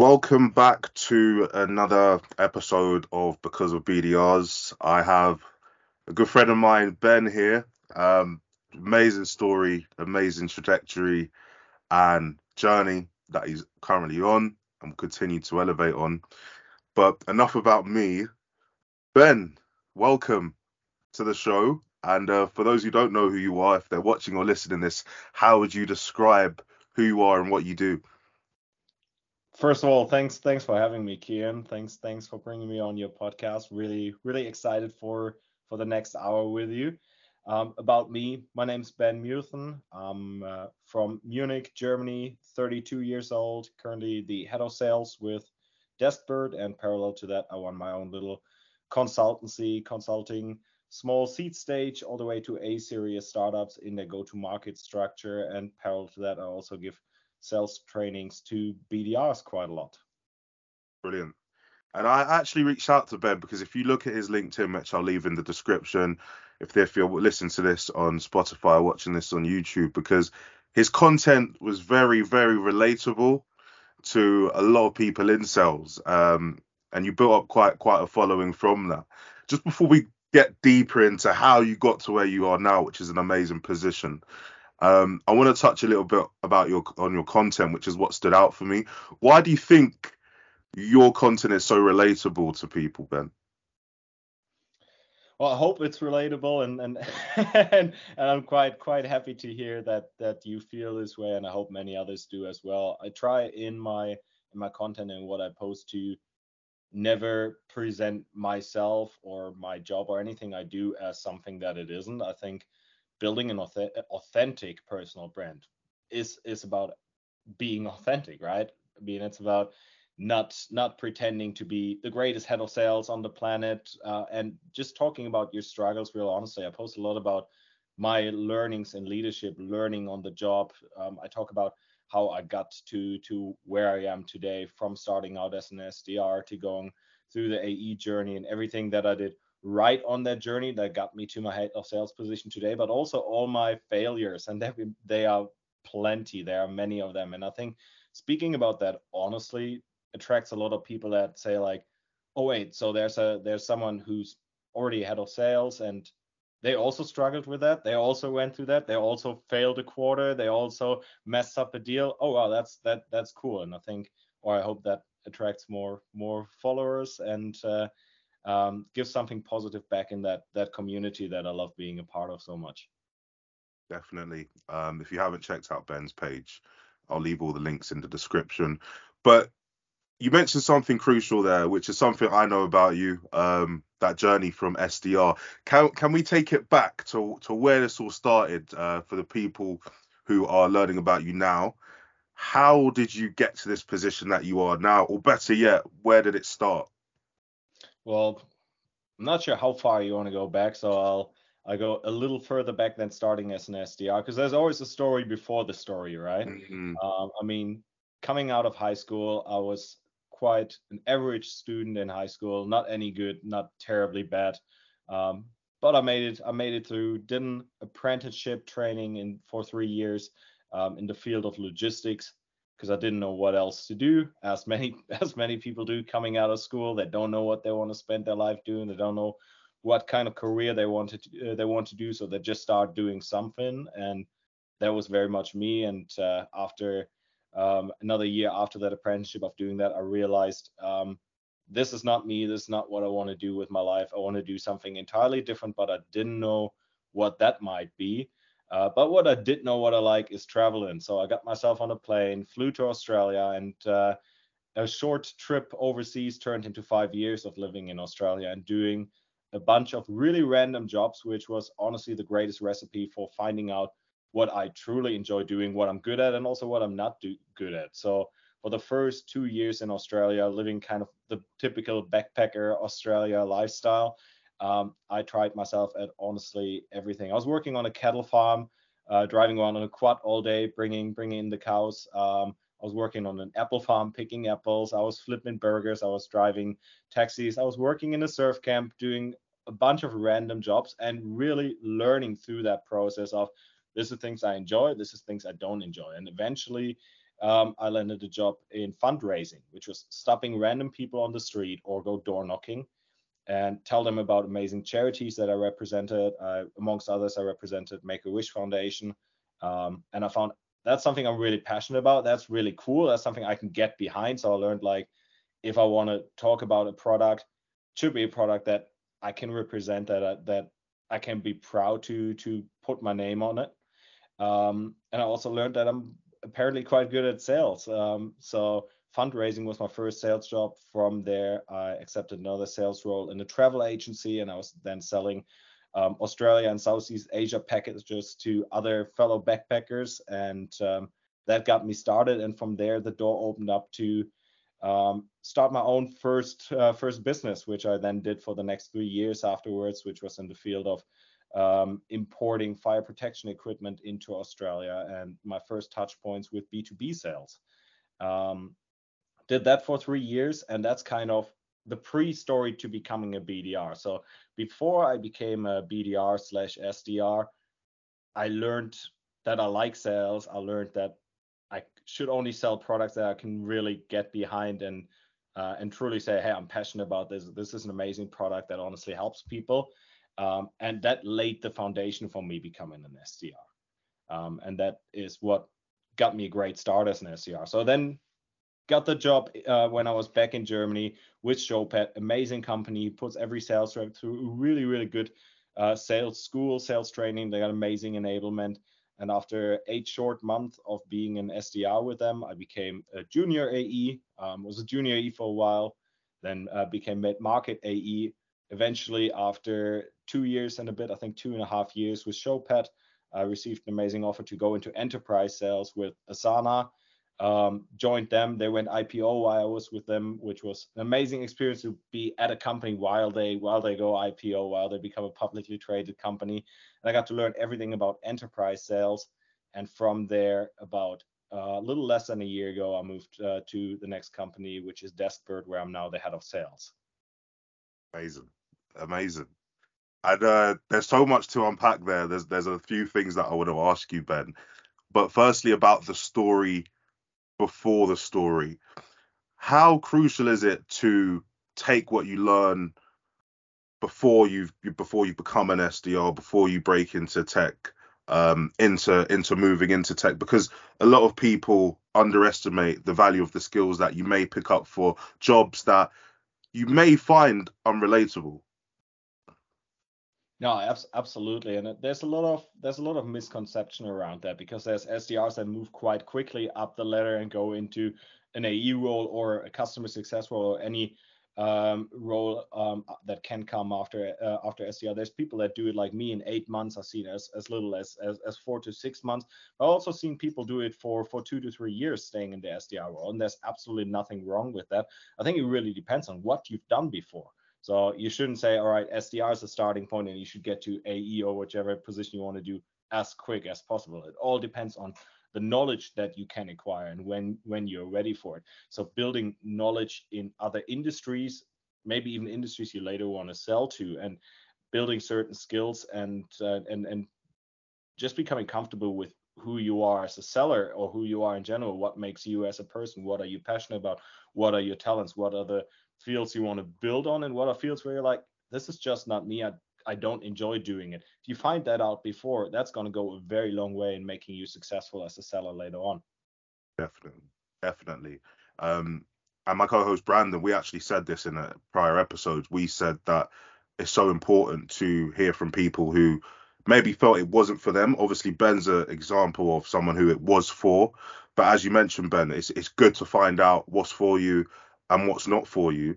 Welcome back to another episode of Because of BDRs. I have a good friend of mine, Ben, here. Um, amazing story, amazing trajectory, and journey that he's currently on and will continue to elevate on. But enough about me. Ben, welcome to the show. And uh, for those who don't know who you are, if they're watching or listening this, how would you describe who you are and what you do? First of all, thanks thanks for having me, Kian. Thanks thanks for bringing me on your podcast. Really really excited for for the next hour with you. Um, about me, my name's Ben Meuthen. I'm uh, from Munich, Germany. 32 years old. Currently the head of sales with Deskbird, and parallel to that, I run my own little consultancy, consulting small seed stage all the way to A series startups in their go-to-market structure. And parallel to that, I also give sales trainings to BDRs quite a lot. Brilliant. And I actually reached out to Ben because if you look at his LinkedIn, which I'll leave in the description, if, if you're listening to this on Spotify or watching this on YouTube, because his content was very, very relatable to a lot of people in sales. Um, and you built up quite quite a following from that. Just before we get deeper into how you got to where you are now, which is an amazing position, um, I want to touch a little bit about your on your content, which is what stood out for me. Why do you think your content is so relatable to people, Ben? Well, I hope it's relatable, and and and, and I'm quite quite happy to hear that that you feel this way, and I hope many others do as well. I try in my in my content and what I post to never present myself or my job or anything I do as something that it isn't. I think building an authentic personal brand is is about being authentic, right? I mean, it's about not not pretending to be the greatest head of sales on the planet uh, and just talking about your struggles real honestly i post a lot about my learnings in leadership learning on the job um, i talk about how i got to to where i am today from starting out as an sdr to going through the ae journey and everything that i did right on that journey that got me to my head of sales position today, but also all my failures, and they, they are plenty. There are many of them, and I think speaking about that honestly attracts a lot of people that say like, oh wait, so there's a there's someone who's already head of sales and they also struggled with that. They also went through that. They also failed a quarter. They also messed up a deal. Oh wow, that's that that's cool. And I think, or I hope that attracts more more followers and uh, um, give something positive back in that that community that I love being a part of so much. Definitely. Um, if you haven't checked out Ben's page, I'll leave all the links in the description. But you mentioned something crucial there, which is something I know about you. Um, that journey from SDR. Can can we take it back to to where this all started uh, for the people who are learning about you now? How did you get to this position that you are now, or better yet, where did it start? Well, I'm not sure how far you want to go back, so I'll I go a little further back than starting as an SDR because there's always a story before the story, right? Mm-hmm. Um, I mean, coming out of high school, I was quite an average student in high school, not any good, not terribly bad, um, but I made it. I made it through. Did an apprenticeship training in for three years um, in the field of logistics because I didn't know what else to do, as many as many people do coming out of school. They don't know what they want to spend their life doing. They don't know what kind of career they wanted to, uh, they want to do, so they just start doing something. And that was very much me. And uh, after um, another year after that apprenticeship of doing that, I realized um, this is not me. This is not what I want to do with my life. I want to do something entirely different, but I didn't know what that might be. Uh, but what I did know what I like is traveling. So I got myself on a plane, flew to Australia, and uh, a short trip overseas turned into five years of living in Australia and doing a bunch of really random jobs, which was honestly the greatest recipe for finding out what I truly enjoy doing, what I'm good at, and also what I'm not do- good at. So for the first two years in Australia, living kind of the typical backpacker Australia lifestyle, um, I tried myself at honestly everything. I was working on a cattle farm, uh, driving around on a quad all day, bringing bringing in the cows. Um, I was working on an apple farm, picking apples. I was flipping burgers. I was driving taxis. I was working in a surf camp, doing a bunch of random jobs, and really learning through that process of this is things I enjoy, this is things I don't enjoy, and eventually. um, I landed a job in fundraising, which was stopping random people on the street or go door knocking and tell them about amazing charities that I represented. Uh, amongst others, I represented Make a Wish Foundation. Um, and I found that's something I'm really passionate about. That's really cool. That's something I can get behind. So I learned like if I want to talk about a product, should be a product that I can represent that uh, that I can be proud to to put my name on it. Um, and I also learned that I'm apparently quite good at sales. Um, so fundraising was my first sales job. From there, I accepted another sales role in a travel agency, and I was then selling um, Australia and Southeast Asia packages to other fellow backpackers, and um, that got me started. And from there, the door opened up to um, start my own first uh, first business, which I then did for the next three years afterwards, which was in the field of um, importing fire protection equipment into Australia, and my first touch points with B2B sales. Um, did that for three years, and that's kind of the pre-story to becoming a BDR. So before I became a BDR slash SDR, I learned that I like sales. I learned that I should only sell products that I can really get behind and uh, and truly say, hey, I'm passionate about this. This is an amazing product that honestly helps people. Um, and that laid the foundation for me becoming an SDR. Um, and that is what got me a great start as an SDR. So then got the job uh, when I was back in Germany with Showpad, amazing company, puts every sales rep through really, really good uh, sales school, sales training. They got amazing enablement. And after eight short months of being an SDR with them, I became a junior AE, um, was a junior AE for a while, then uh, became mid-market AE. Eventually, after two years and a bit, I think two and a half years with Showpad, I received an amazing offer to go into enterprise sales with Asana um, joined them. They went IPO while I was with them, which was an amazing experience to be at a company while they while they go IPO, while they become a publicly traded company. And I got to learn everything about enterprise sales. And from there, about uh, a little less than a year ago, I moved uh, to the next company, which is Deskbird, where I'm now the head of sales. Amazing, amazing. And uh, there's so much to unpack there. There's there's a few things that I want to ask you, Ben. But firstly, about the story before the story. How crucial is it to take what you learn before you before you become an SDR, before you break into tech, um, into into moving into tech? Because a lot of people underestimate the value of the skills that you may pick up for jobs that you may find unrelatable. No, absolutely, and there's a lot of there's a lot of misconception around that because there's SDRs that move quite quickly up the ladder and go into an AE role or a customer success role or any um, role um, that can come after uh, after SDR. There's people that do it like me in eight months. I've seen as as little as, as as four to six months. I've also seen people do it for for two to three years, staying in the SDR role, and there's absolutely nothing wrong with that. I think it really depends on what you've done before. So you shouldn't say, all right, SDR is the starting point and you should get to AE or whichever position you want to do as quick as possible. It all depends on the knowledge that you can acquire and when when you're ready for it. So building knowledge in other industries, maybe even industries you later want to sell to, and building certain skills and uh, and and just becoming comfortable with who you are as a seller or who you are in general. What makes you as a person? What are you passionate about? What are your talents? What are the fields you want to build on and what are fields where you're like, this is just not me. I, I don't enjoy doing it. If you find that out before, that's going to go a very long way in making you successful as a seller later on. Definitely. Definitely. Um, and my co-host Brandon, we actually said this in a prior episode. We said that it's so important to hear from people who maybe felt it wasn't for them. Obviously, Ben's an example of someone who it was for. But as you mentioned, Ben, it's it's good to find out what's for you and what's not for you.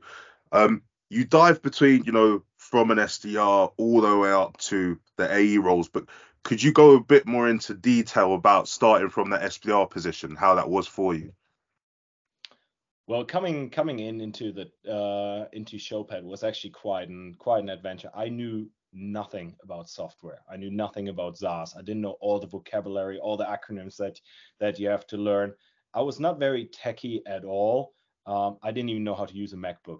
Um, you dive between, you know, from an SDR all the way up to the AE roles, but could you go a bit more into detail about starting from the SDR position, how that was for you? Well, coming coming in into the uh, into Showpad was actually quite an quite an adventure. I knew nothing about software. I knew nothing about SaaS. I didn't know all the vocabulary, all the acronyms that that you have to learn. I was not very techy at all. Um, I didn't even know how to use a MacBook.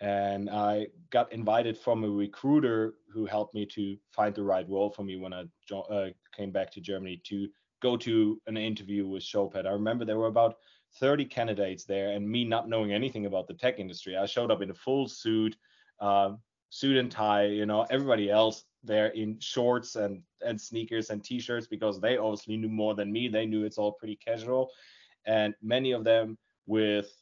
And I got invited from a recruiter who helped me to find the right role for me when I jo- uh, came back to Germany to go to an interview with Showpad. I remember there were about 30 candidates there, and me not knowing anything about the tech industry, I showed up in a full suit, uh, suit and tie. You know, everybody else there in shorts and and sneakers and t-shirts because they obviously knew more than me. They knew it's all pretty casual, and many of them with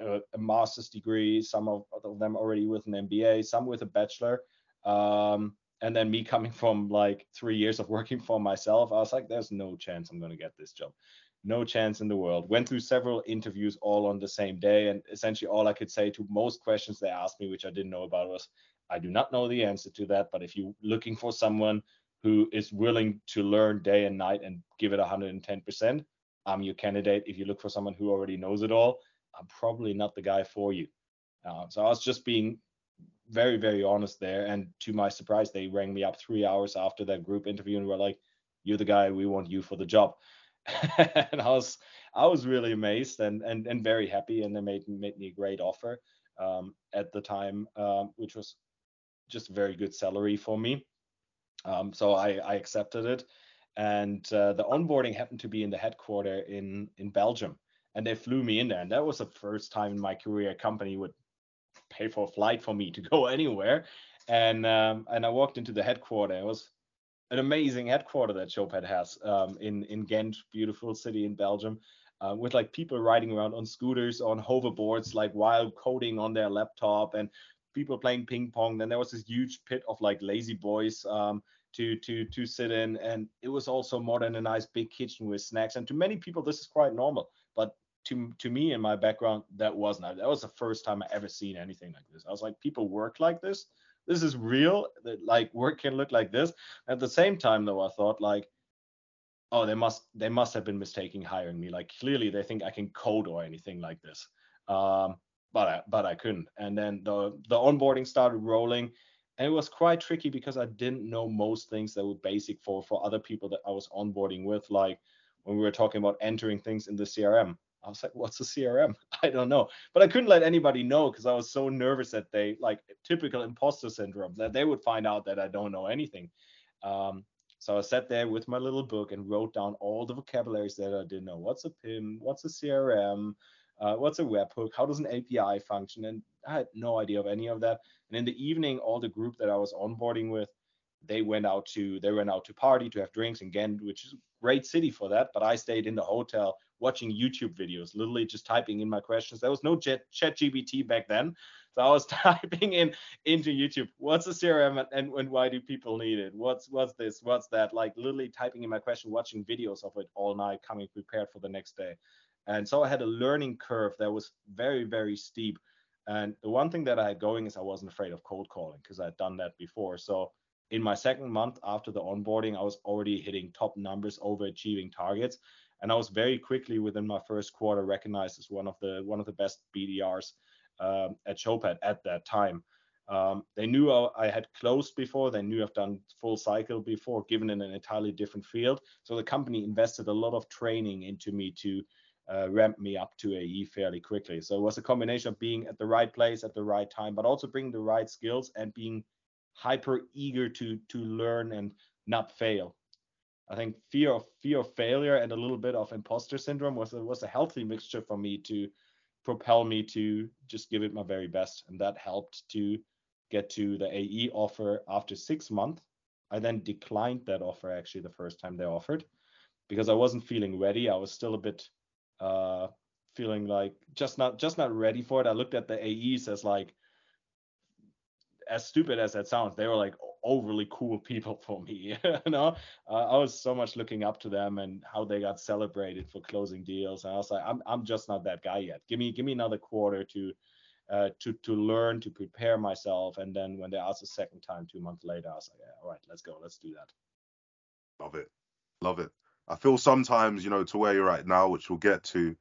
a, a master's degree, some of, of them already with an MBA, some with a bachelor. Um, and then me coming from like three years of working for myself, I was like, there's no chance I'm going to get this job. No chance in the world. Went through several interviews all on the same day. And essentially, all I could say to most questions they asked me, which I didn't know about, was I do not know the answer to that. But if you're looking for someone who is willing to learn day and night and give it 110%, I'm your candidate. If you look for someone who already knows it all, I'm probably not the guy for you. Uh, so I was just being very, very honest there. And to my surprise, they rang me up three hours after that group interview and were like, "You're the guy. We want you for the job." and I was, I was really amazed and and and very happy. And they made made me a great offer um, at the time, um, which was just very good salary for me. Um, so I, I accepted it. And uh, the onboarding happened to be in the headquarter in in Belgium and they flew me in there. And that was the first time in my career a company would pay for a flight for me to go anywhere. And um, and I walked into the headquarter. It was an amazing headquarter that Showpad has um, in in Ghent, beautiful city in Belgium, uh, with like people riding around on scooters, on hoverboards, like while coding on their laptop, and people playing ping pong. Then there was this huge pit of like lazy boys. Um, to to to sit in and it was also modern a nice big kitchen with snacks and to many people this is quite normal but to to me in my background, that was not. That was the first time I ever seen anything like this. I was like, people work like this. This is real. That like work can look like this. At the same time, though, I thought like, oh, they must they must have been mistaking hiring me. Like clearly they think I can code or anything like this. Um, but I, but I couldn't. And then the the onboarding started rolling, and it was quite tricky because I didn't know most things that were basic for for other people that I was onboarding with, like when we were talking about entering things in the CRM. I was like, what's a CRM? I don't know. But I couldn't let anybody know because I was so nervous that they, like typical imposter syndrome, that they would find out that I don't know anything. Um, so I sat there with my little book and wrote down all the vocabularies that I didn't know. What's a PIM? What's a CRM? Uh, what's a webhook? How does an API function? And I had no idea of any of that. And in the evening, all the group that I was onboarding with, they went out to they went out to party to have drinks in Ghent, which is a great city for that. But I stayed in the hotel watching YouTube videos, literally just typing in my questions. There was no chat, GPT back then. So I was typing in into YouTube, what's a CRM and, and why do people need it? What's what's this? What's that? Like literally typing in my question, watching videos of it all night, coming prepared for the next day. And so I had a learning curve that was very, very steep. And the one thing that I had going is I wasn't afraid of cold calling because I had done that before. So in my second month after the onboarding, I was already hitting top numbers, overachieving targets and I was very quickly within my first quarter recognized as one of the one of the best BDRs um, at Showpad at that time. Um, they knew I had closed before. They knew I've done full cycle before, given in an entirely different field. So the company invested a lot of training into me to uh, ramp me up to AE fairly quickly. So it was a combination of being at the right place at the right time, but also bringing the right skills and being hyper eager to to learn and not fail. I think fear of fear of failure and a little bit of imposter syndrome was a, was a healthy mixture for me to propel me to just give it my very best, and that helped to get to the AE offer after six months. I then declined that offer actually the first time they offered because I wasn't feeling ready. I was still a bit uh, feeling like just not just not ready for it. I looked at the AEs as like as stupid as that sounds, they were like overly cool people for me. you know, uh, I was so much looking up to them and how they got celebrated for closing deals. And I was like, I'm I'm just not that guy yet. Give me give me another quarter to uh, to to learn to prepare myself. And then when they asked a second time, two months later, I was like, yeah, all right, let's go, let's do that. Love it, love it. I feel sometimes, you know, to where you're at now, which we'll get to,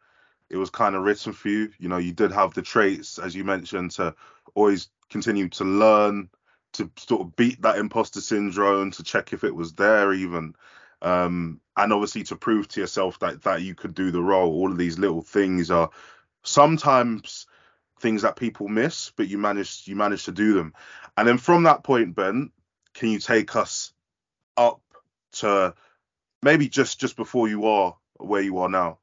it was kind of written for you. You know, you did have the traits, as you mentioned, to always continue to learn, to sort of beat that imposter syndrome, to check if it was there even. Um, and obviously to prove to yourself that that you could do the role. All of these little things are sometimes things that people miss, but you managed you managed to do them. And then from that point, Ben, can you take us up to maybe just just before you are where you are now.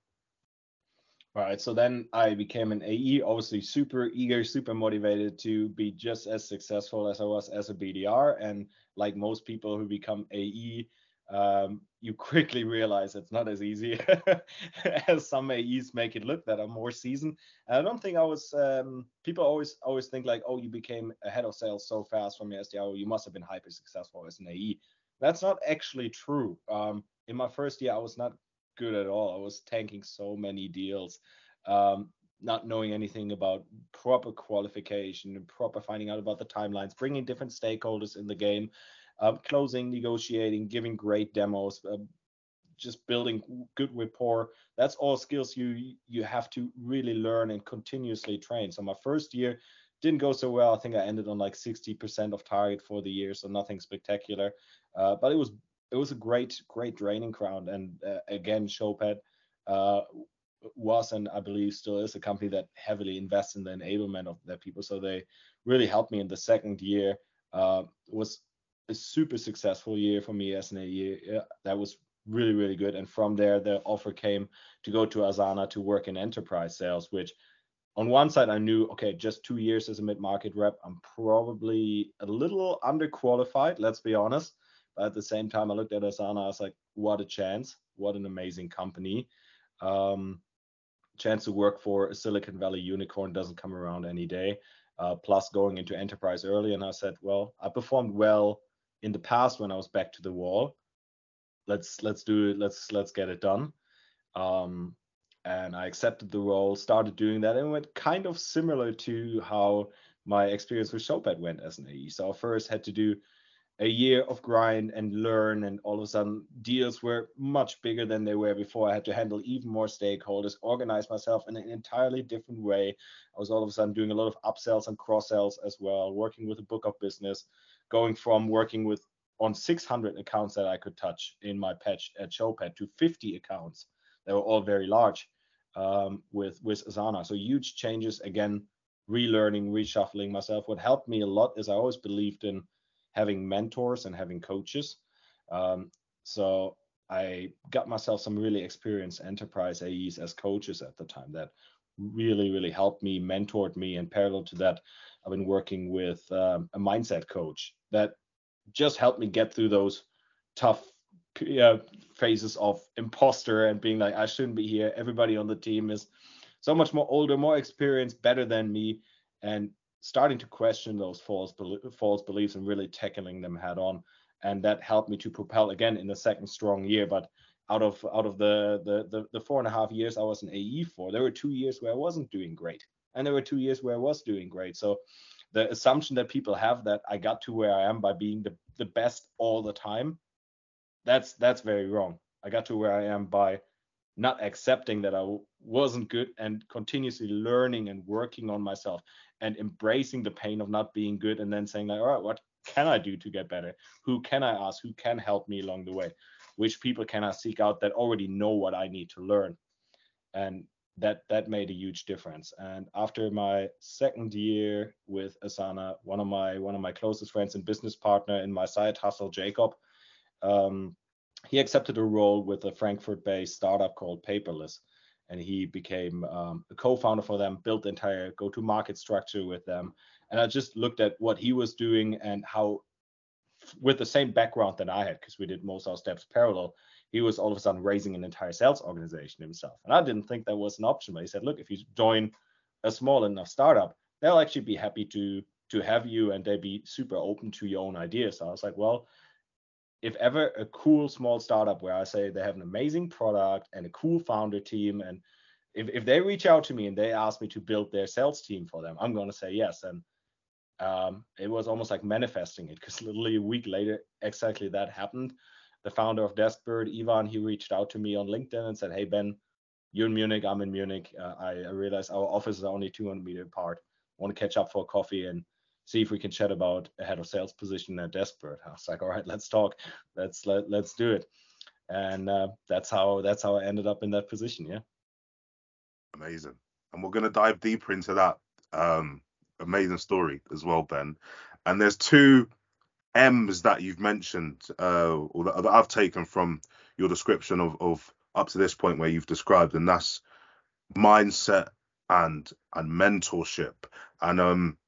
Right, so then I became an AE, obviously super eager, super motivated to be just as successful as I was as a BDR. And like most people who become AE, um, you quickly realize it's not as easy as some AEs make it look that are more seasoned. And I don't think I was. Um, people always always think like, oh, you became a head of sales so fast from your SDR, you must have been hyper successful as an AE. That's not actually true. Um, in my first year, I was not good at all. I was tanking so many deals, um, not knowing anything about proper qualification proper finding out about the timelines, bringing different stakeholders in the game, uh, closing, negotiating, giving great demos, uh, just building good rapport. That's all skills you you have to really learn and continuously train. So my first year didn't go so well. I think I ended on like 60% of target for the year, so nothing spectacular. Uh, but it was it was a great great training ground, and uh, again, Showpad uh, was and I believe still is a company that heavily invests in the enablement of their people. So they really helped me in the second year. Uh, was a super successful year for me as an AE. That was really really good. And from there, the offer came to go to Asana to work in enterprise sales, which on one side I knew okay, just two years as a mid market rep, I'm probably a little underqualified. Let's be honest. But at the same time, I looked at Asana. I was like, what a chance! What an amazing company. Um, chance to work for a Silicon Valley unicorn doesn't come around any day. Uh, plus going into enterprise early, and I said, well, I performed well in the past when I was back to the wall. Let's let's do it. Let's let's get it done. Um, and I accepted the role, started doing that, and went kind of similar to how my experience with Showpad went as an AE. So I first had to do a year of grind and learn and all of a sudden deals were much bigger than they were before. I had to handle even more stakeholders organize myself in an entirely different way. I was all of a sudden doing a lot of upsells and cross sells as well working with a book of business going from working with on 600 accounts that i could touch in my patch at showpad to 50 accounts they were all very large um, with with asana. So huge changes again relearning reshuffling myself. What helped me a lot is i always believed in having mentors and having coaches. Um, so I got myself some really experienced enterprise AEs as coaches at the time that really, really helped me, mentored me. And parallel to that, I've been working with um, a mindset coach that just helped me get through those tough uh, phases of imposter and being like, I shouldn't be here. Everybody on the team is so much more older, more experienced, better than me. And starting to question those false false beliefs and really tackling them head on. And that helped me to propel again in the second strong year. But out of out of the, the the the, four and a half years i was an ae for there were two years where i wasn't doing great. And there were two years where i was doing great. So the assumption that people have that i got to where i am by being the, the best all the time that's that's very wrong. I got to where i am by not accepting that I wasn't good and continuously learning and working on myself and embracing the pain of not being good and then saying like all right what can i do to get better? Who can i ask? Who can help me along the way? Which people can i seek out that already know what i need to learn? And that that made a huge difference. And after my second year with asana one of my one of my closest friends and business partner in my side hustle jacob um, he accepted a role with a frankfurt based startup called paperless and he became um, a co-founder for them, built the entire go-to-market structure with them. And I just looked at what he was doing and how, with the same background that I had, because we did most of our steps parallel, he was all of a sudden raising an entire sales organization himself. And I didn't think that was an option, but he said, look, if you join a small enough startup, they'll actually be happy to to have you and they'd be super open to your own ideas. So I was like, well, if ever a cool small startup where I say they have an amazing product and a cool founder team, and if, if they reach out to me and they ask me to build their sales team for them, I'm going to say yes. And um, it was almost like manifesting it because literally a week later, exactly that happened. The founder of Deskbird, Ivan, he reached out to me on LinkedIn and said, Hey, Ben, you're in Munich, I'm in Munich. Uh, I, I realized our offices are only 200 meters apart. Want to catch up for a coffee and see if we can chat about a head of sales position at Deskbird. I was like, all right, let's talk. Let's let, let's do it. And uh, that's how that's how I ended up in that position. Yeah. Amazing. And we're gonna dive deeper into that um, amazing story as well, Ben. And there's two M's that you've mentioned, uh, or that, that I've taken from your description of of up to this point where you've described, and that's mindset and and mentorship. And um,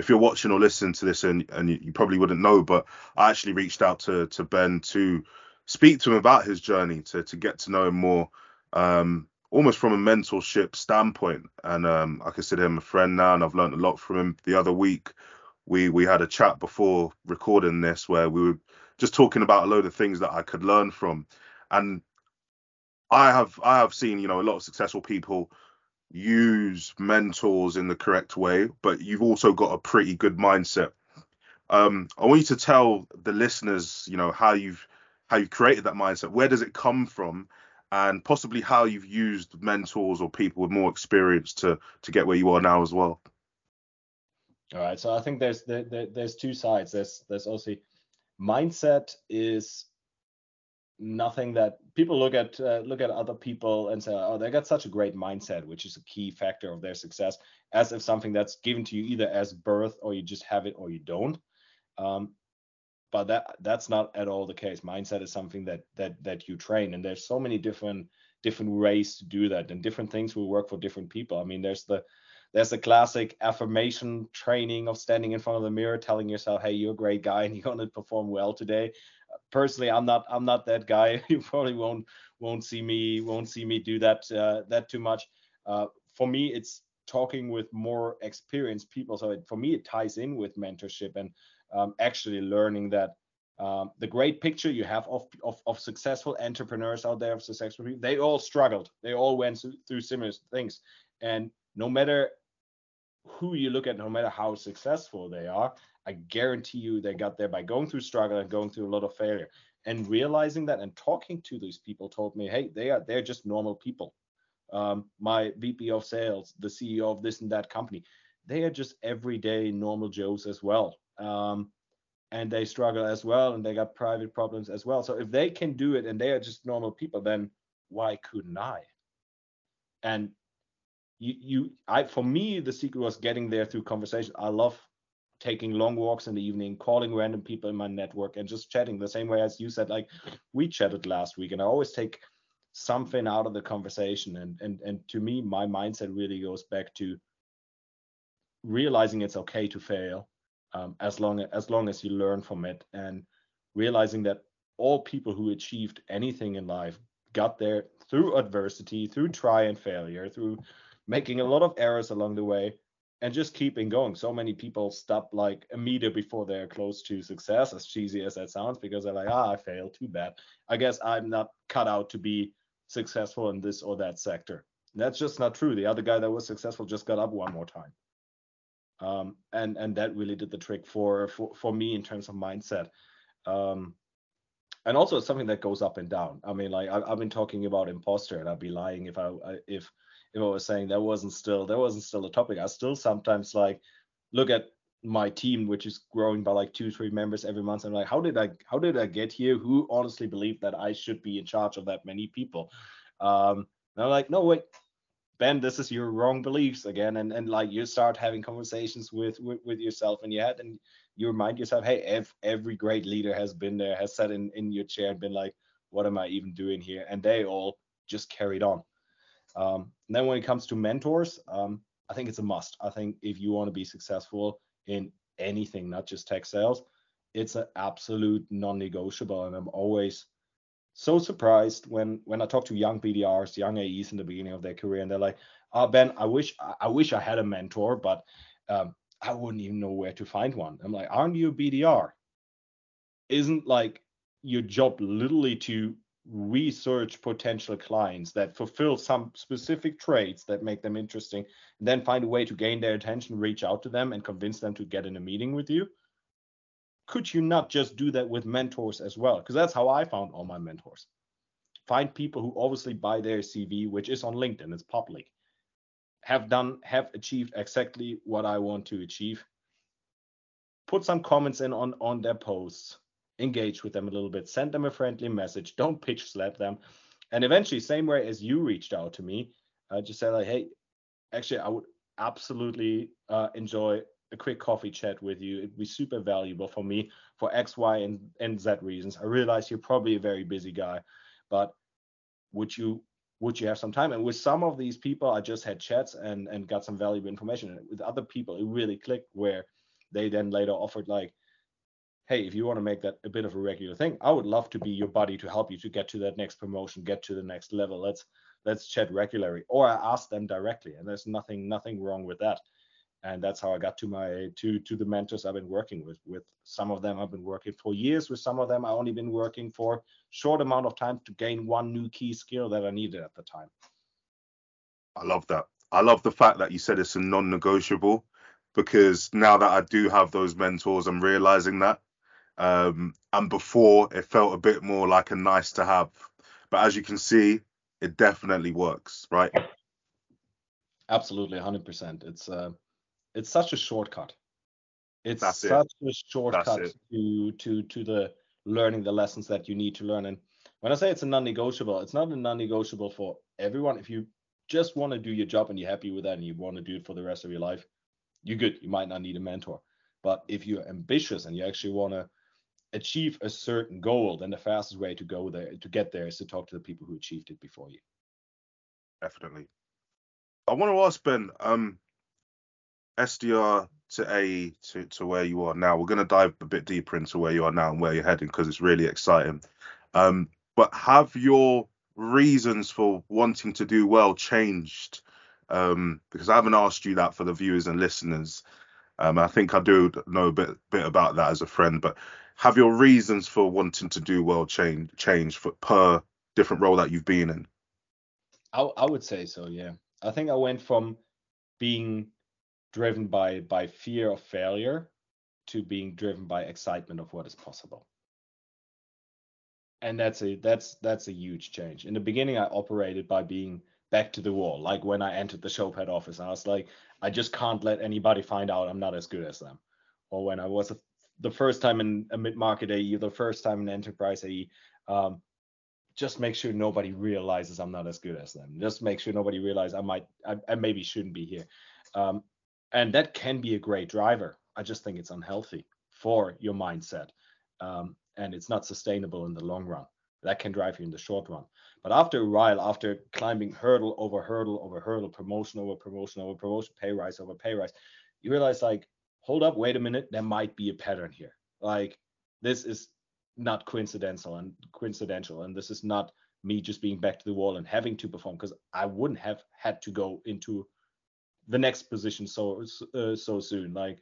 if you're watching or listening to this, and and you, you probably wouldn't know, but I actually reached out to to Ben to speak to him about his journey, to to get to know him more. Um, almost from a mentorship standpoint. And um, I consider him a friend now, and I've learned a lot from him. The other week, we we had a chat before recording this where we were just talking about a load of things that I could learn from, and I have I have seen you know a lot of successful people use mentors in the correct way, but you've also got a pretty good mindset. Um, I want you to tell the listeners, you know, how you've how you've created that mindset. Where does it come from, and possibly how you've used mentors or people with more experience to to get where you are now as well. All right, so I think there's there, there's two sides. There's there's also mindset is nothing that people look at uh, look at other people and say oh they got such a great mindset which is a key factor of their success as if something that's given to you either as birth or you just have it or you don't. Um, but that that's not at all the case. Mindset is something that that that you train and there's so many different different ways to do that and different things will work for different people. I mean there's the there's the classic affirmation training of standing in front of the mirror telling yourself hey you're a great guy and you're going to perform well today personally i'm not i'm not that guy you probably won't won't see me won't see me do that uh, that too much uh, for me it's talking with more experienced people so it, for me it ties in with mentorship and um, actually learning that um, the great picture you have of, of, of, successful entrepreneurs out there, of successful people, they all struggled. They all went through similar things. And no matter who you look at, no matter how successful they are, I guarantee you they got there by going through struggle and going through a lot of failure. And realizing that and talking to these people told me, hey, they are they're just normal people. Um, my VP of sales, the CEO of this and that company, they are just everyday normal Joes as well um, and they struggle as well, and they got private problems as well. So if they can do it, and they are just normal people, then why couldn't I? And you, you, I, for me, the secret was getting there through conversation. I love taking long walks in the evening, calling random people in my network, and just chatting the same way as you said. Like we chatted last week, and I always take something out of the conversation. And and and to me, my mindset really goes back to realizing it's okay to fail um, as long as long as you learn from it and realizing that all people who achieved anything in life got there through adversity, through try and failure, through making a lot of errors along the way, and just keeping going. So many people stop like a meter before they're close to success, as cheesy as that sounds, because they're like, ah, I failed, too bad. I guess I'm not cut out to be successful in this or that sector. That's just not true. The other guy that was successful just got up one more time um, and and that really did the trick for for, for me in terms of mindset um, and also it's something that goes up and down i mean like I, have been talking about imposter and i'd be lying if i if if i was saying that wasn't still that wasn't still a topic. I still sometimes like look at my team which is growing by like two three members every month. I'm like how did i how did i get here? Who honestly believed that i should be in charge of that many people? Um and i'm like no wait Ben, this is your wrong beliefs again, and and like you start having conversations with with, with yourself in your head, and you remind yourself, hey, ev- every great leader has been there, has sat in in your chair and been like, what am I even doing here? And they all just carried on. Um, then when it comes to mentors, um, I think it's a must. I think if you want to be successful in anything, not just tech sales, it's an absolute non-negotiable. And I'm always so surprised when when I talk to young BDRs, young AEs in the beginning of their career, and they're like, "Ah, oh, Ben, I wish I wish I had a mentor, but um, I wouldn't even know where to find one." I'm like, "Aren't you a BDR? Isn't like your job literally to research potential clients that fulfill some specific traits that make them interesting, and then find a way to gain their attention, reach out to them, and convince them to get in a meeting with you?" could you not just do that with mentors as well? Because that's how I found all my mentors. Find people who obviously buy their CV, which is on LinkedIn, it's public, have done, have achieved exactly what I want to achieve. Put some comments in on on their posts, engage with them a little bit, send them a friendly message, don't pitch slap them, and eventually, same way as you reached out to me, uh, just say like, hey, actually, I would absolutely uh, enjoy a quick coffee chat with you. It'd be super valuable for me for X, Y, and, and Z reasons. I realize you're probably a very busy guy, but would you would you have some time? And with some of these people, I just had chats and and got some valuable information. And with other people, it really clicked where they then later offered like, hey, if you want to make that a bit of a regular thing, I would love to be your buddy to help you to get to that next promotion, get to the next level. Let's let's chat regularly. Or I ask them directly, and there's nothing nothing wrong with that and that's how I got to my to to the mentors I've been working with. With some of them I've been working for years. With some of them I only been working for short amount of time to gain one new key skill that I needed at the time. I love that. I love the fact that you said it's a non-negotiable because now that I do have those mentors, I'm realizing that. Um, and before it felt a bit more like a nice to have, but as you can see, it definitely works, right? Absolutely, 100%. It's uh, it's such a shortcut. It's That's such it. a shortcut to to to the learning the lessons that you need to learn. And when I say it's a non-negotiable, it's not a non-negotiable for everyone. If you just want to do your job and you're happy with that and you want to do it for the rest of your life, you're good. You might not need a mentor. But if you're ambitious and you actually want to achieve a certain goal, then the fastest way to go there to get there is to talk to the people who achieved it before you. Definitely. I want to ask Ben, um, SDR to AE to, to where you are now. We're going to dive a bit deeper into where you are now and where you're heading because it's really exciting. Um, but have your reasons for wanting to do well changed? Um, because I haven't asked you that for the viewers and listeners. Um, I think I do know a bit bit about that as a friend, but have your reasons for wanting to do world change change for per different role that you've been in? I, I would say so, yeah. I think I went from being driven by by fear of failure to being driven by excitement of what is possible and that's a that's that's a huge change in the beginning i operated by being back to the wall like when i entered the showpad office i was like i just can't let anybody find out i'm not as good as them or when i was a, the first time in a mid-market ae the first time in enterprise ae um, just make sure nobody realizes i'm not as good as them just make sure nobody realizes i might i, I maybe shouldn't be here um, and that can be a great driver. I just think it's unhealthy for your mindset, um, and it's not sustainable in the long run. That can drive you in the short run. But after a while, after climbing hurdle over hurdle over hurdle, promotion over promotion over promotion, pay rise over pay rise, you realize like, hold up, wait a minute, there might be a pattern here. Like this is not coincidental and coincidental, and this is not me just being back to the wall and having to perform because I wouldn't have had to go into the next position so uh, so soon. Like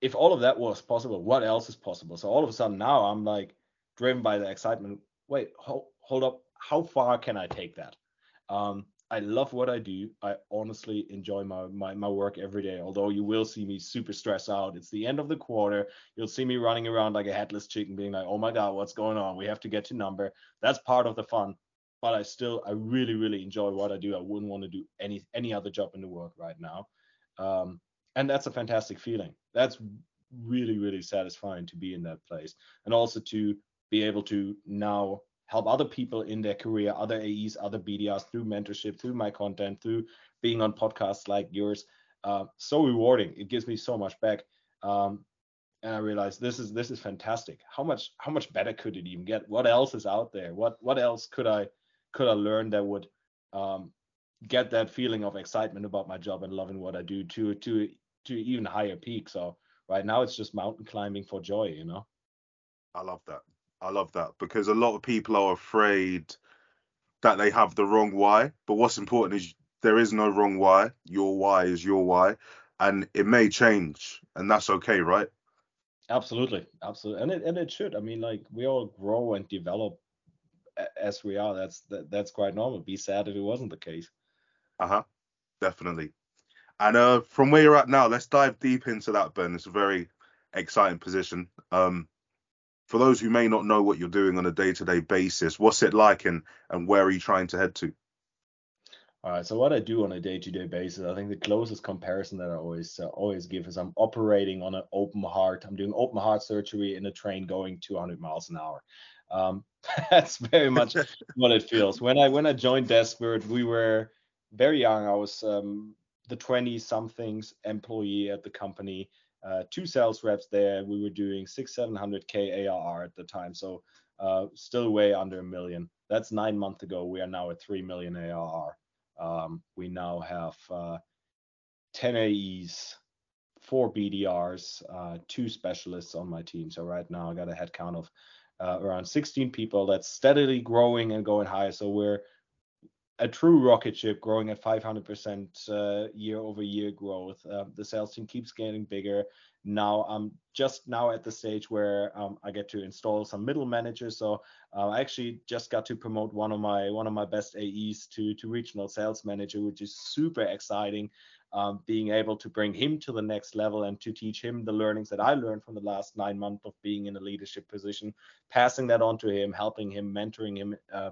if all of that was possible, what else is possible? So all of a sudden now I'm like driven by the excitement. Wait, hold, hold up. How far can I take that? Um, I love what I do. I honestly enjoy my, my my work every day. Although you will see me super stressed out. It's the end of the quarter. You'll see me running around like a headless chicken, being like, "Oh my god, what's going on? We have to get to number." That's part of the fun but I still I really really enjoy what I do. I wouldn't want to do any any other job in the world right now, um, and that's a fantastic feeling. That's really really satisfying to be in that place, and also to be able to now help other people in their career, other AEs, other BDRs through mentorship, through my content, through being on podcasts like yours. Uh, so rewarding. It gives me so much back. Um, and I realized this is this is fantastic. How much how much better could it even get? What else is out there? What what else could I could I learn that would um, get that feeling of excitement about my job and loving what I do to to to even higher peak. So right now it's just mountain climbing for joy, you know. I love that. I love that because a lot of people are afraid that they have the wrong why. But what's important is there is no wrong why. Your why is your why, and it may change, and that's okay, right? Absolutely, absolutely, and it and it should. I mean, like we all grow and develop as we are, that's that, that's quite normal. Be sad if it wasn't the case. Uh huh. Definitely. And uh, from where you're at now, let's dive deep into that, Ben. It's a very exciting position. Um, for those who may not know what you're doing on a day-to-day basis, what's it like, and and where are you trying to head to? All right. So what I do on a day-to-day basis, I think the closest comparison that I always uh, always give is I'm operating on an open heart. I'm doing open heart surgery in a train going 200 miles an hour. Um, that's very much what it feels. When I when I joined Deskbird, we were very young. I was um, the 20 somethings employee at the company, uh, two sales reps there. We were doing six, 700k ARR at the time. So uh, still way under a million. That's nine months ago. We are now at 3 million ARR. Um, we now have uh, 10 AEs, four BDRs, uh, two specialists on my team. So right now I got a headcount of uh, around 16 people that's steadily growing and going higher. So we're a true rocket ship growing at 500% uh, year over year growth. Uh, the sales team keeps getting bigger. Now I'm just now at the stage where um, I get to install some middle managers. So uh, I actually just got to promote one of my one of my best AEs to to regional sales manager, which is super exciting. Um, being able to bring him to the next level and to teach him the learnings that I learned from the last nine months of being in a leadership position, passing that on to him, helping him, mentoring him uh,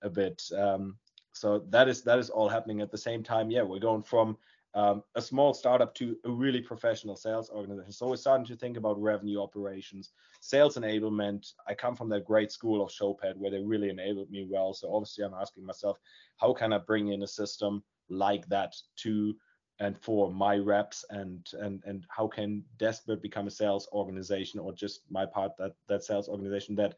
a bit. Um, so that is that is all happening at the same time. Yeah, we're going from um, a small startup to a really professional sales organization. So we're starting to think about revenue operations, sales enablement. I come from that great school of Showpad where they really enabled me well. So obviously, I'm asking myself, how can I bring in a system like that to and for my reps and and and how can Deskbird become a sales organization or just my part that that sales organization that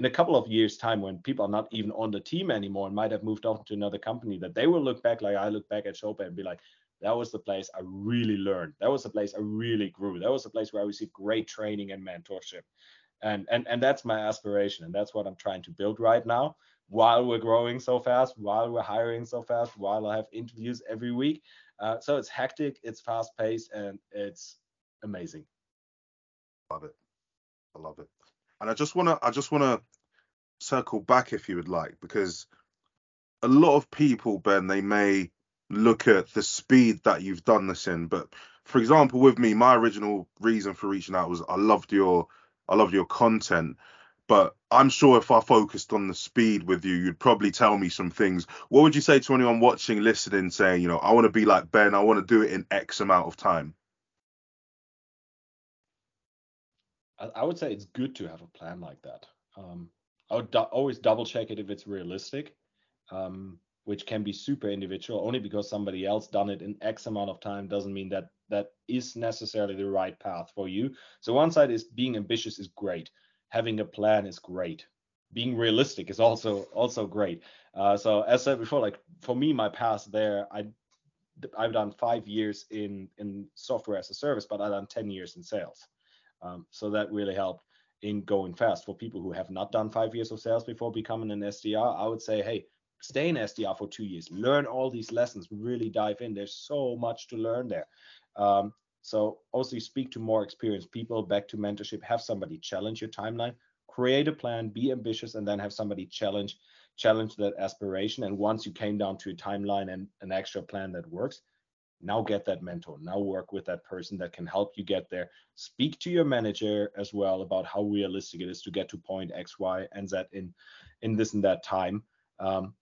in a couple of years time when people are not even on the team anymore and might have moved on to another company that they will look back like I look back at Showpad and be like that was the place I really learned. That was the place I really grew. That was the place where I received great training and mentorship. And and and that's my aspiration and that's what I'm trying to build right now. While we're growing so fast while we're hiring so fast while I have interviews every week uh, so it's hectic it's fast paced and it's amazing. Love it. I love it and I just wanna I just wanna circle back if you would like, because a lot of people, Ben, they may look at the speed that you've done this in. But for example, with me, my original reason for reaching out was I loved your I loved your content. But I'm sure if I focused on the speed with you, you'd probably tell me some things. What would you say to anyone watching, listening, saying, you know, I want to be like Ben, I want to do it in X amount of time? I, would say it's good to have a plan like that. Um, I would do- always double check it if it's realistic, um, which can be super individual. Only because somebody else done it in X amount of time doesn't mean that that is necessarily the right path for you. So one side is being ambitious is great. Having a plan is great. Being realistic is also also great. Uh, so as I said before, like for me, my past there, I I've done five years in in software as a service, but I've done ten years in sales. Um, so that really helped in going fast. For people who have not done five years of sales before becoming an SDR, I would say, hey, stay in SDR for two years, learn all these lessons, really dive in. There's so much to learn there. Um, so also speak to more experienced people, back to mentorship, have somebody challenge your timeline, create a plan, be ambitious, and then have somebody challenge challenge that aspiration. And once you came down to a timeline and an extra plan that works, now get that mentor. Now work with that person that can help you get there. Speak to your manager as well about how realistic it is to get to point x y and z in in this and that time. Um,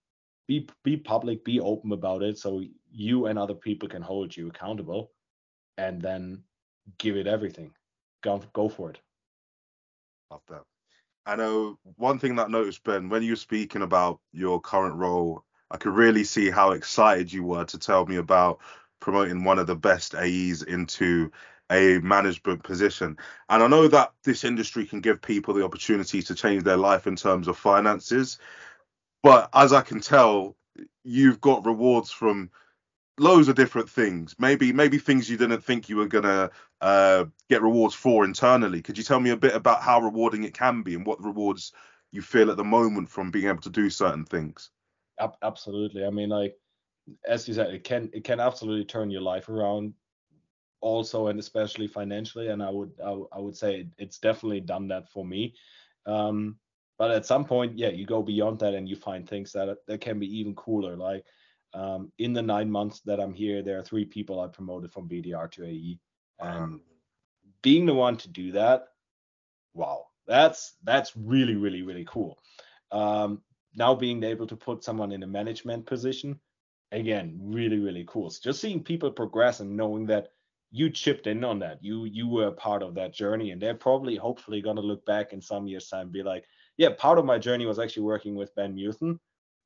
be be public be open about it so you and other people can hold you accountable and then give it everything. Go go for it. Love that. I know one thing that I noticed ben when you were speaking about your current role I could really see how excited you were to tell me about promoting one of the best AEs into a management position. And I know that this industry can give people the opportunity to change their life in terms of finances. But as I can tell, you've got rewards from loads of different things. Maybe maybe things you didn't think you were gonna uh, get rewards for internally. Could you tell me a bit about how rewarding it can be and what rewards you feel at the moment from being able to do certain things? Absolutely. I mean, like as you said, it can it can absolutely turn your life around, also and especially financially. And I would I, I would say it's definitely done that for me. Um, but at some point, yeah, you go beyond that and you find things that that can be even cooler. Like um, in the nine months that I'm here, there are three people I promoted from BDR to AE, and being the one to do that, wow, that's that's really really really cool. Um, now being able to put someone in a management position again really really cool so just seeing people progress and knowing that you chipped in on that you you were a part of that journey and they're probably hopefully going to look back in some years time and be like yeah part of my journey was actually working with ben Meuthen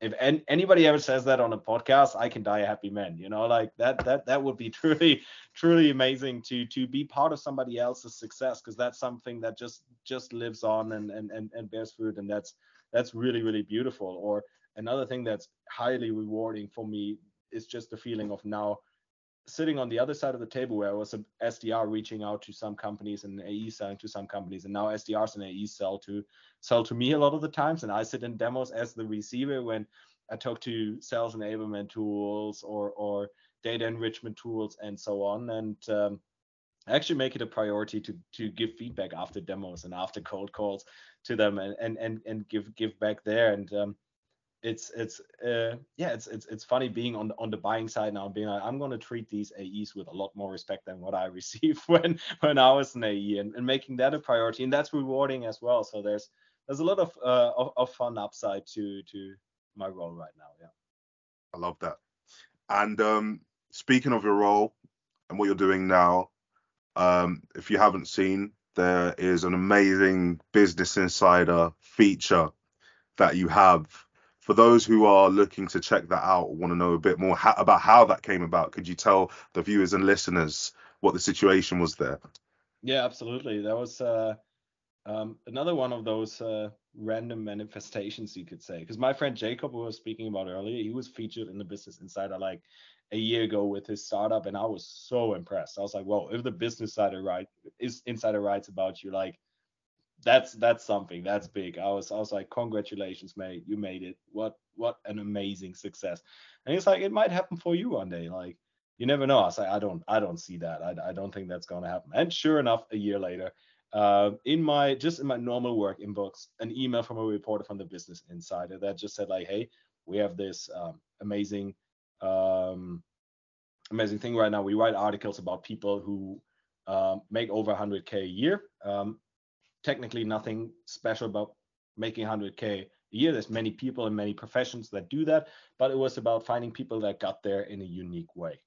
if an, anybody ever says that on a podcast, I can die a happy man. You know, like that that that would be truly truly amazing to to be part of somebody else's success because that's something that just just lives on and and and, and bears fruit and that's that's really really beautiful. Or another thing that's highly rewarding for me is just the feeling of now sitting on the other side of the table where I was an SDR reaching out to some companies and AE selling to some companies, and now SDRs and AE sell to sell to me a lot of the times, and I sit in demos as the receiver when I talk to sales enablement tools or or data enrichment tools and so on, and um, I actually make it a priority to to give feedback after demos and after cold calls to them and and and, and give give back there and um, it's it's uh, yeah it's it's it's funny being on on the buying side now being like I'm going to treat these AEs with a lot more respect than what I received when when I was an AE and, and making that a priority and that's rewarding as well. So there's there's a lot of uh, of, of fun upside to to my role right now yeah. I love that. And um speaking of your role and what you're doing now um if you haven't seen there is an amazing business insider feature that you have for those who are looking to check that out, want to know a bit more ha- about how that came about, could you tell the viewers and listeners what the situation was there? Yeah, absolutely. That was uh, um, another one of those uh, random manifestations, you could say. Because my friend Jacob, who was speaking about earlier, he was featured in the Business Insider like a year ago with his startup, and I was so impressed. I was like, "Well, if the Business Insider right is Insider writes about you, like that's that's something that's big. I was I was like, congratulations, mate, you made it. What what an amazing success. And he's like, it might happen for you one day. Like you never know. I was like, I don't I don't see that. I, I don't think that's gonna happen. And sure enough, a year later, uh, in my just in my normal work inbox, an email from a reporter from the Business Insider that just said like, hey, we have this um, amazing um, amazing thing right now. We write articles about people who um, make over 100k a year. Technically nothing special about making 100k a year. There's many people in many professions that do that, but it was about finding people that got there in a unique way.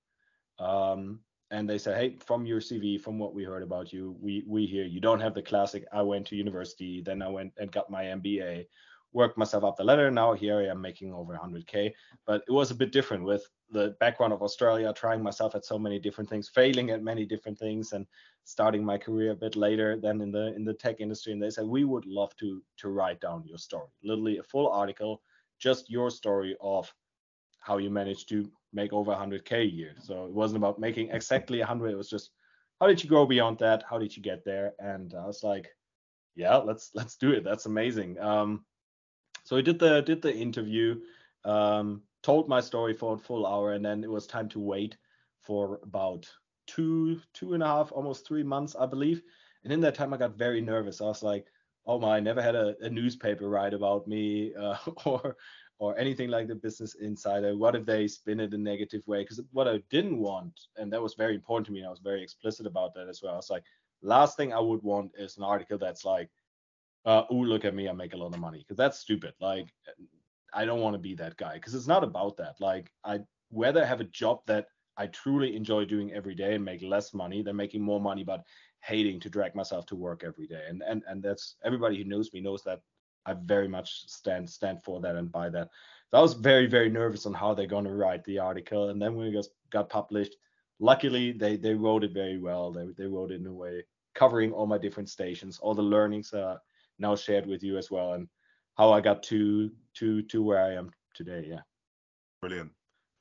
Um, and they said, hey, from your CV, from what we heard about you, we we hear you don't have the classic. I went to university, then I went and got my MBA, worked myself up the ladder. Now here I am making over 100k. But it was a bit different with the background of Australia, trying myself at so many different things, failing at many different things, and starting my career a bit later than in the in the tech industry. And they said we would love to to write down your story, literally a full article, just your story of how you managed to make over 100k a year. So it wasn't about making exactly 100. It was just how did you go beyond that? How did you get there? And I was like, yeah, let's let's do it. That's amazing. Um, so I did the did the interview, um, told my story for a full hour, and then it was time to wait for about two two and a half, almost three months, I believe. And in that time, I got very nervous. I was like, oh my, I never had a, a newspaper write about me uh, or or anything like the Business Insider. What if they spin it a negative way? Because what I didn't want, and that was very important to me, and I was very explicit about that as well. I was like, last thing I would want is an article that's like, uh, oh, look at me, I make a lot of money. Because that's stupid. Like, I don't want to be that guy. Because it's not about that. Like, I whether I have a job that I truly enjoy doing every day and make less money than making more money, but hating to drag myself to work every day. And and and that's everybody who knows me knows that I very much stand stand for that and by that. So I was very very nervous on how they're gonna write the article, and then when it got, got published, luckily they they wrote it very well. They they wrote it in a way covering all my different stations, all the learnings uh, now shared with you as well, and how I got to to to where I am today. Yeah. Brilliant.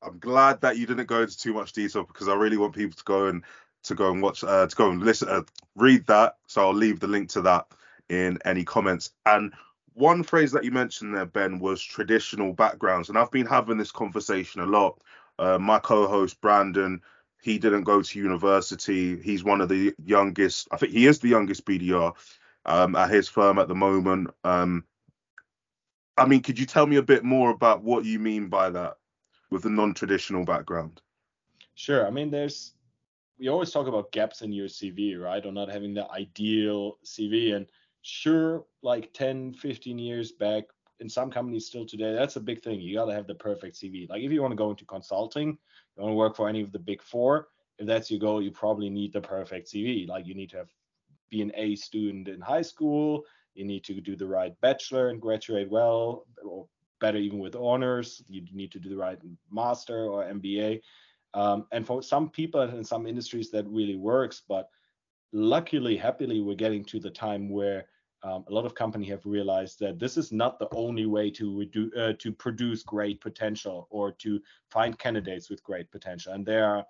I'm glad that you didn't go into too much detail because I really want people to go and to go and watch uh, to go and listen uh, read that. So I'll leave the link to that in any comments. And one phrase that you mentioned there, Ben, was traditional backgrounds, and I've been having this conversation a lot. Uh, my co-host Brandon, he didn't go to university. He's one of the youngest. I think he is the youngest BDR um, at his firm at the moment. Um, I mean, could you tell me a bit more about what you mean by that with the non-traditional background? Sure. I mean, there's we always talk about gaps in your CV, right? Or not having the ideal CV. And sure, like 10, 15 years back, in some companies still today, that's a big thing. You got to have the perfect CV. Like if you want to go into consulting, you want to work for any of the big four, if that's your goal, you probably need the perfect CV. Like you need to have be an A student in high school. You need to do the right bachelor and graduate well, or better even with honors. You need to do the right master or MBA. Um, and for some people in some industries that really works, but luckily, happily, we're getting to the time where um, a lot of companies have realized that this is not the only way to redu- uh, to produce great potential or to find candidates with great potential. And there are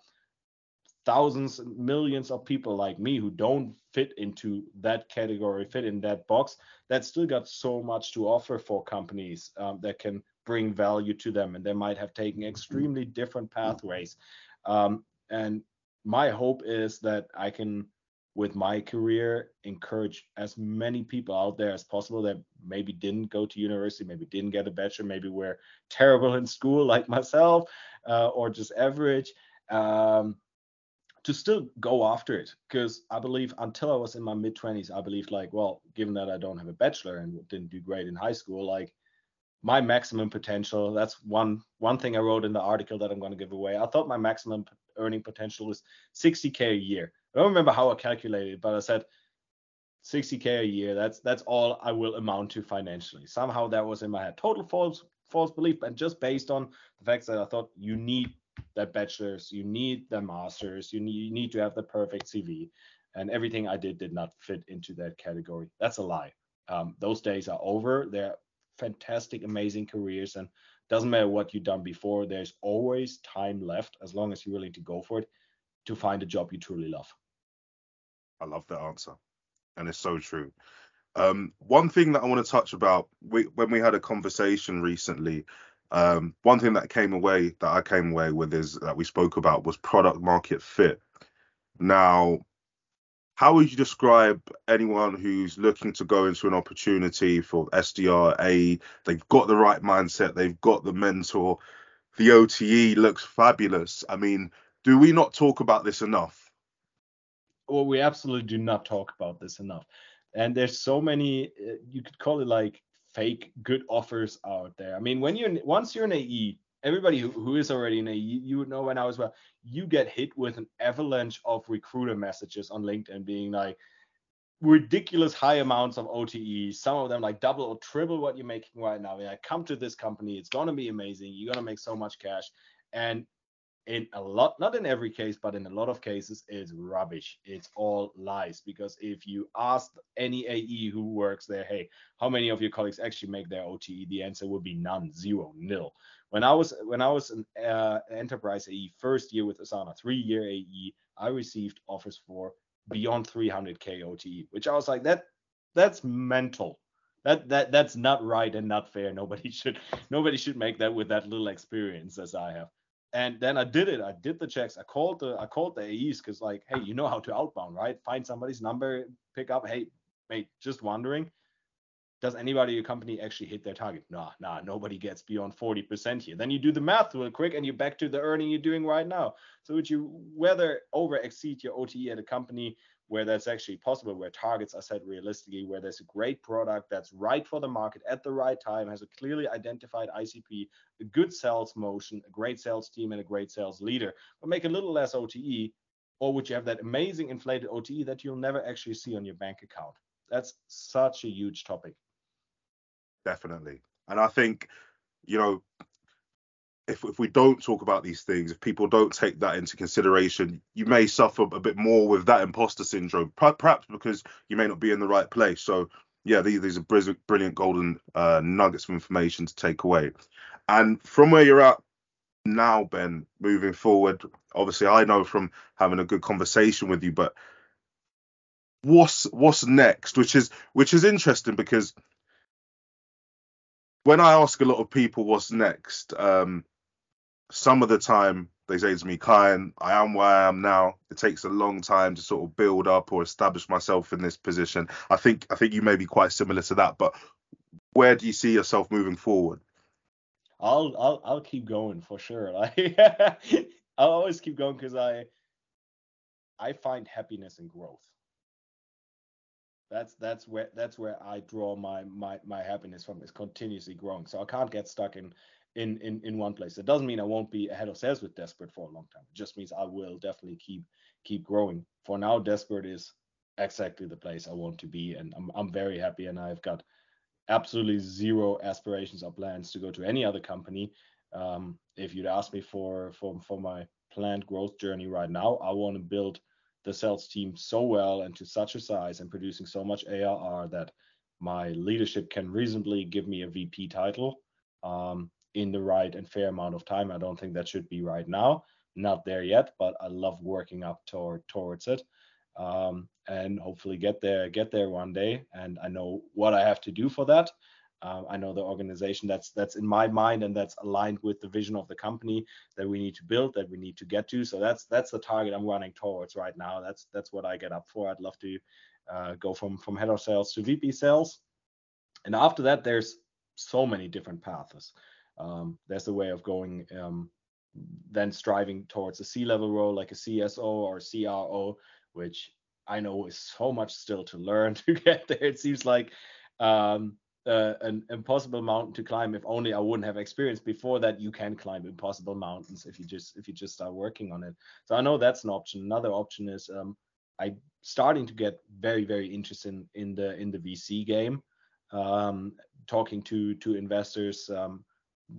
thousands, millions of people like me who don't fit into that category, fit in that box, that still got so much to offer for companies um, that can bring value to them, and they might have taken extremely different pathways. Um, and my hope is that I can, with my career, encourage as many people out there as possible that maybe didn't go to university, maybe didn't get a bachelor, maybe were terrible in school like myself, uh, or just average. Um, to still go after it because I believe until I was in my mid 20s, I believed like, well, given that I don't have a bachelor and didn't do great in high school, like my maximum potential that's one one thing i wrote in the article that i'm going to give away. I thought my maximum earning potential was 60k a year. I don't remember how i calculated it, but i said 60k a year that's that's all i will amount to financially. Somehow that was in my head. Total false false belief and just based on the fact that i thought you need that bachelor's you need the master's you need, you need to have the perfect cv and everything i did did not fit into that category that's a lie um, those days are over they're fantastic, amazing careers. And doesn't matter what you've done before, there's always time left as long as you're willing to go for it to find a job you truly love. I love that answer. And it's so true. Um, one thing that I want to touch about we, when we had a conversation recently, um, one thing that came away that I came away with is that we spoke about was product market fit. Now, how would you describe anyone who's looking to go into an opportunity for SDR? A, they've got the right mindset, they've got the mentor, the OTE looks fabulous. I mean, do we not talk about this enough? Well, we absolutely do not talk about this enough. And there's so many, uh, you could call it like fake good offers out there. I mean, when you're once you're an AE, everybody who, who is already in a you, would know when I was well, you get hit with an avalanche of recruiter messages on LinkedIn being like ridiculous high amounts of OTE, some of them like double or triple what you're making right now. Yeah, come to this company, it's gonna be amazing. You're gonna make so much cash. And in a lot, not in every case, but in a lot of cases, it's rubbish. It's all lies. Because if you ask any AE who works there, hey, how many of your colleagues actually make their OTE? The answer would be none, zero, nil. When I was when I was an uh, enterprise AE first year with Asana, three year AE, I received offers for beyond 300k OTE, which I was like, that that's mental. That that that's not right and not fair. Nobody should nobody should make that with that little experience as I have. And then I did it. I did the checks. I called the I called the AEs because like, hey, you know how to outbound, right? Find somebody's number, pick up. Hey, mate, just wondering does anybody in your company actually hit their target? Nah, nah, nobody gets beyond 40% here. Then you do the math real quick and you're back to the earning you're doing right now. So would you whether over exceed your OTE at a company where that's actually possible, where targets are set realistically, where there's a great product that's right for the market at the right time, has a clearly identified ICP, a good sales motion, a great sales team, and a great sales leader, but make a little less OTE, or would you have that amazing inflated OTE that you'll never actually see on your bank account? That's such a huge topic definitely. And I think, you know, if if we don't talk about these things, if people don't take that into consideration, you may suffer a bit more with that imposter syndrome, perhaps because you may not be in the right place. So yeah, these, these are brilliant golden uh, nuggets of information to take away. And from where you're at now, Ben, moving forward, obviously I know from having a good conversation with you, but what's what's next? Which is which is interesting because when I ask a lot of people what's next, um, some of the time they say to me, Kyan, I am where I am now. It takes a long time to sort of build up or establish myself in this position. I think I think you may be quite similar to that, but where do you see yourself moving forward? I'll I'll I'll keep going for sure. Like I'll always keep going because I I find happiness in growth. That's that's where that's where I draw my my my happiness from is continuously growing. So I can't get stuck in in in in one place. It doesn't mean I won't be ahead of sales with Deskbird for a long time. It just means I will definitely keep keep growing. For now, Deskbird is exactly the place I want to be, and I'm I'm very happy. And I've got absolutely zero aspirations or plans to go to any other company. Um, if you'd ask me for for for my planned growth journey right now, I want to build the sales team so well and to such a size and producing so much ARR that my leadership can reasonably give me a VP title um, in the right and fair amount of time. I don't think that should be right now. Not there yet, but I love working up toward towards it. Um, and hopefully get there get there one day. And i know what i have to do for that. Uh, i know the organization that's that's in my mind and that's aligned with the vision of the company that we need to build that we need to get to. So that's that's the target i'm running towards right now. That's that's what i get up for. I'd love to uh, go from from head of sales to vp sales. And after that there's so many different paths um, there's a way of going um, then striving towards a C level role like a CSO or CRO, which I know is so much still to learn to get there. It seems like um, uh, an impossible mountain to climb. If only I wouldn't have experience before that. You can climb impossible mountains if you just if you just start working on it. So I know that's an option. Another option is um, I starting to get very very interested in, in the in the VC game. Um, talking to to investors um,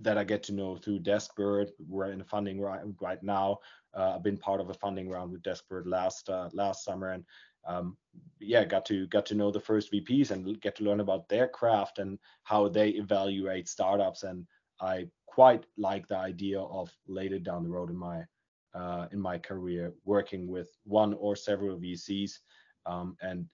that I get to know through Deskbird. We're in a funding right, right now. Uh, I've been part of a funding round with Deskbird last uh, last summer, and um, yeah, got to got to know the first VPs and get to learn about their craft and how they evaluate startups. And I quite like the idea of later down the road in my uh, in my career working with one or several VCs um, and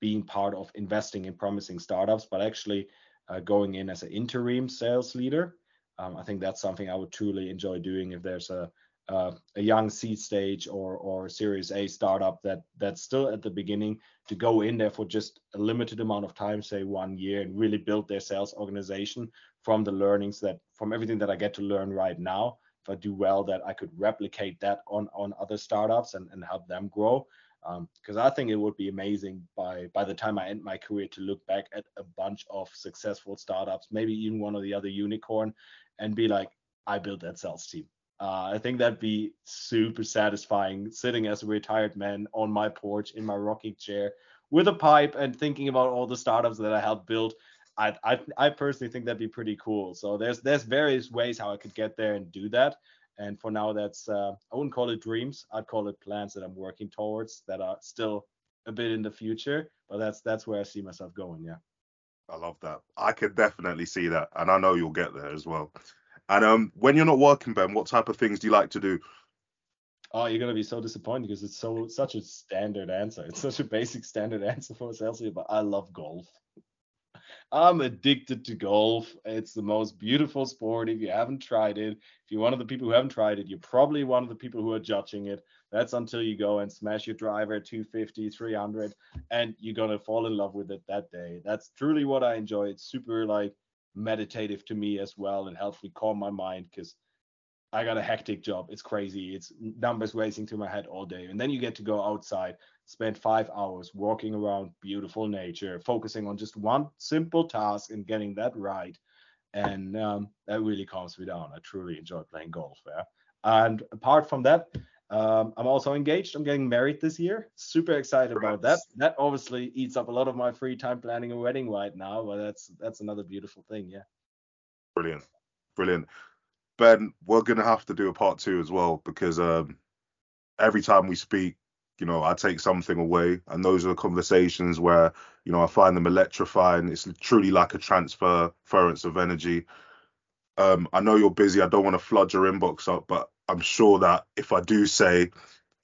being part of investing in promising startups, but actually uh, going in as an interim sales leader. Um, I think that's something I would truly enjoy doing if there's a uh, a young seed stage or or Series A startup that that's still at the beginning to go in there for just a limited amount of time, say one year, and really build their sales organization from the learnings that from everything that I get to learn right now. If I do well, that I could replicate that on on other startups and, and help them grow because um, I think it would be amazing by by the time I end my career to look back at a bunch of successful startups, maybe even one or the other unicorn, and be like, I built that sales team. Uh, I think that'd be super satisfying, sitting as a retired man on my porch in my rocking chair with a pipe and thinking about all the startups that I helped build. I, I, I personally think that'd be pretty cool. So there's there's various ways how I could get there and do that. And for now, that's uh, I wouldn't call it dreams. I'd call it plans that I'm working towards that are still a bit in the future. But that's that's where I see myself going. Yeah. I love that. I could definitely see that, and I know you'll get there as well. And um, when you're not working, Ben, what type of things do you like to do? Oh, you're gonna be so disappointed because it's so such a standard answer. It's such a basic standard answer for a sales but I love golf. I'm addicted to golf. It's the most beautiful sport. If you haven't tried it, if you're one of the people who haven't tried it, you're probably one of the people who are judging it. That's until you go and smash your driver 250, 300, and you're going to fall in love with it that day. That's truly what I enjoy. It's super like meditative to me as well. It helps me calm my mind because I got a hectic job. It's crazy. It's numbers racing through my head all day. And then you get to go outside, spend five hours walking around beautiful nature, focusing on just one simple task and getting that right. And um, that really calms me down. I truly enjoy playing golf there. And apart from that, um, I'm also engaged. I'm getting married this year. Super excited about that. That obviously eats up a lot of my free time planning a wedding right now, but that's that's another beautiful thing. Yeah. Brilliant, brilliant. Ben, we're gonna have to do a part two as well because um, every time we speak, you know, I take something away, and those are the conversations where you know I find them electrifying. It's truly like a transference of energy. Um, I know you're busy. I don't want to flood your inbox up, but I'm sure that if I do say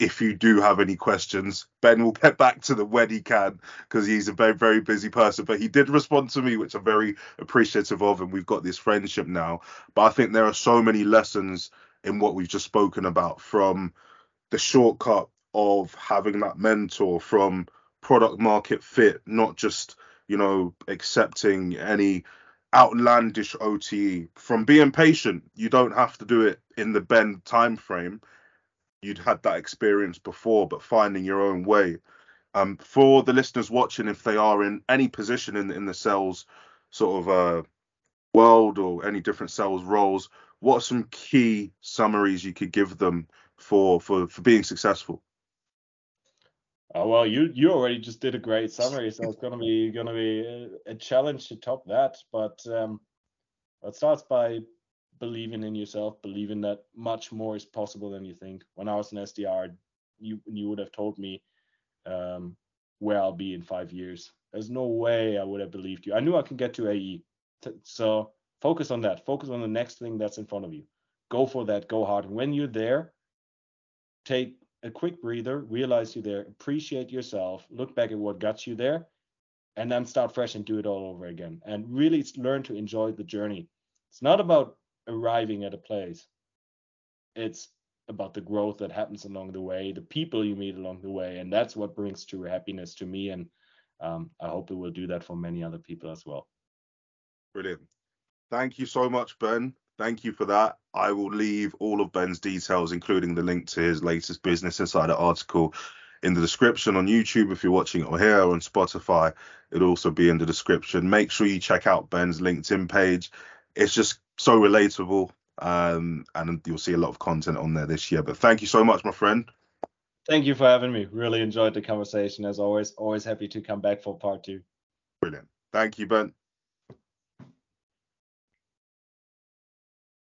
if you do have any questions, Ben will get back to them when he can because he's a very, very busy person. But he did respond to me, which I'm very appreciative of, and we've got this friendship now. But I think there are so many lessons in what we've just spoken about from the shortcut of having that mentor, from product market fit, not just, you know, accepting any outlandish OTE, from being patient. You don't have to do it in the bend time frame you'd had that experience before, but finding your own way. Um, for the listeners watching, if they are in any position in in the sales sort of uh, world or any different sales roles, what are some key summaries you could give them for for for being successful? Oh well, you you already just did a great summary, so it's gonna be gonna be a, a challenge to top that. But um, it starts by believing in yourself, believing that much more is possible than you think. When I was an SDR, you you would have told me um, where I'll be in five years. There's no way I would have believed you. I knew I could get to AE. So focus on that. Focus on the next thing that's in front of you. Go for that. Go hard. And when you're there, take a quick breather, realize you're there, appreciate yourself, look back at what got you there, and then start fresh and do it all over again. And really learn to enjoy the journey. It's not about arriving at a place. It's about the growth that happens along the way, the people you meet along the way, and that's what brings true happiness to me. And um, I hope it will do that for many other people as well. Brilliant. Thank you so much, Ben. Thank you for that. I will leave all of Ben's details, including the link to his latest Business Insider article, in the description on YouTube if you're watching it or here on Spotify. It'll also be in the description. Make sure you check out Ben's LinkedIn page. It's just so relatable, um, and you'll see a lot of content on there this year. But thank you so much, my friend. Thank you for having me. Really enjoyed the conversation as always. Always happy to come back for part two. Brilliant. Thank you, Ben.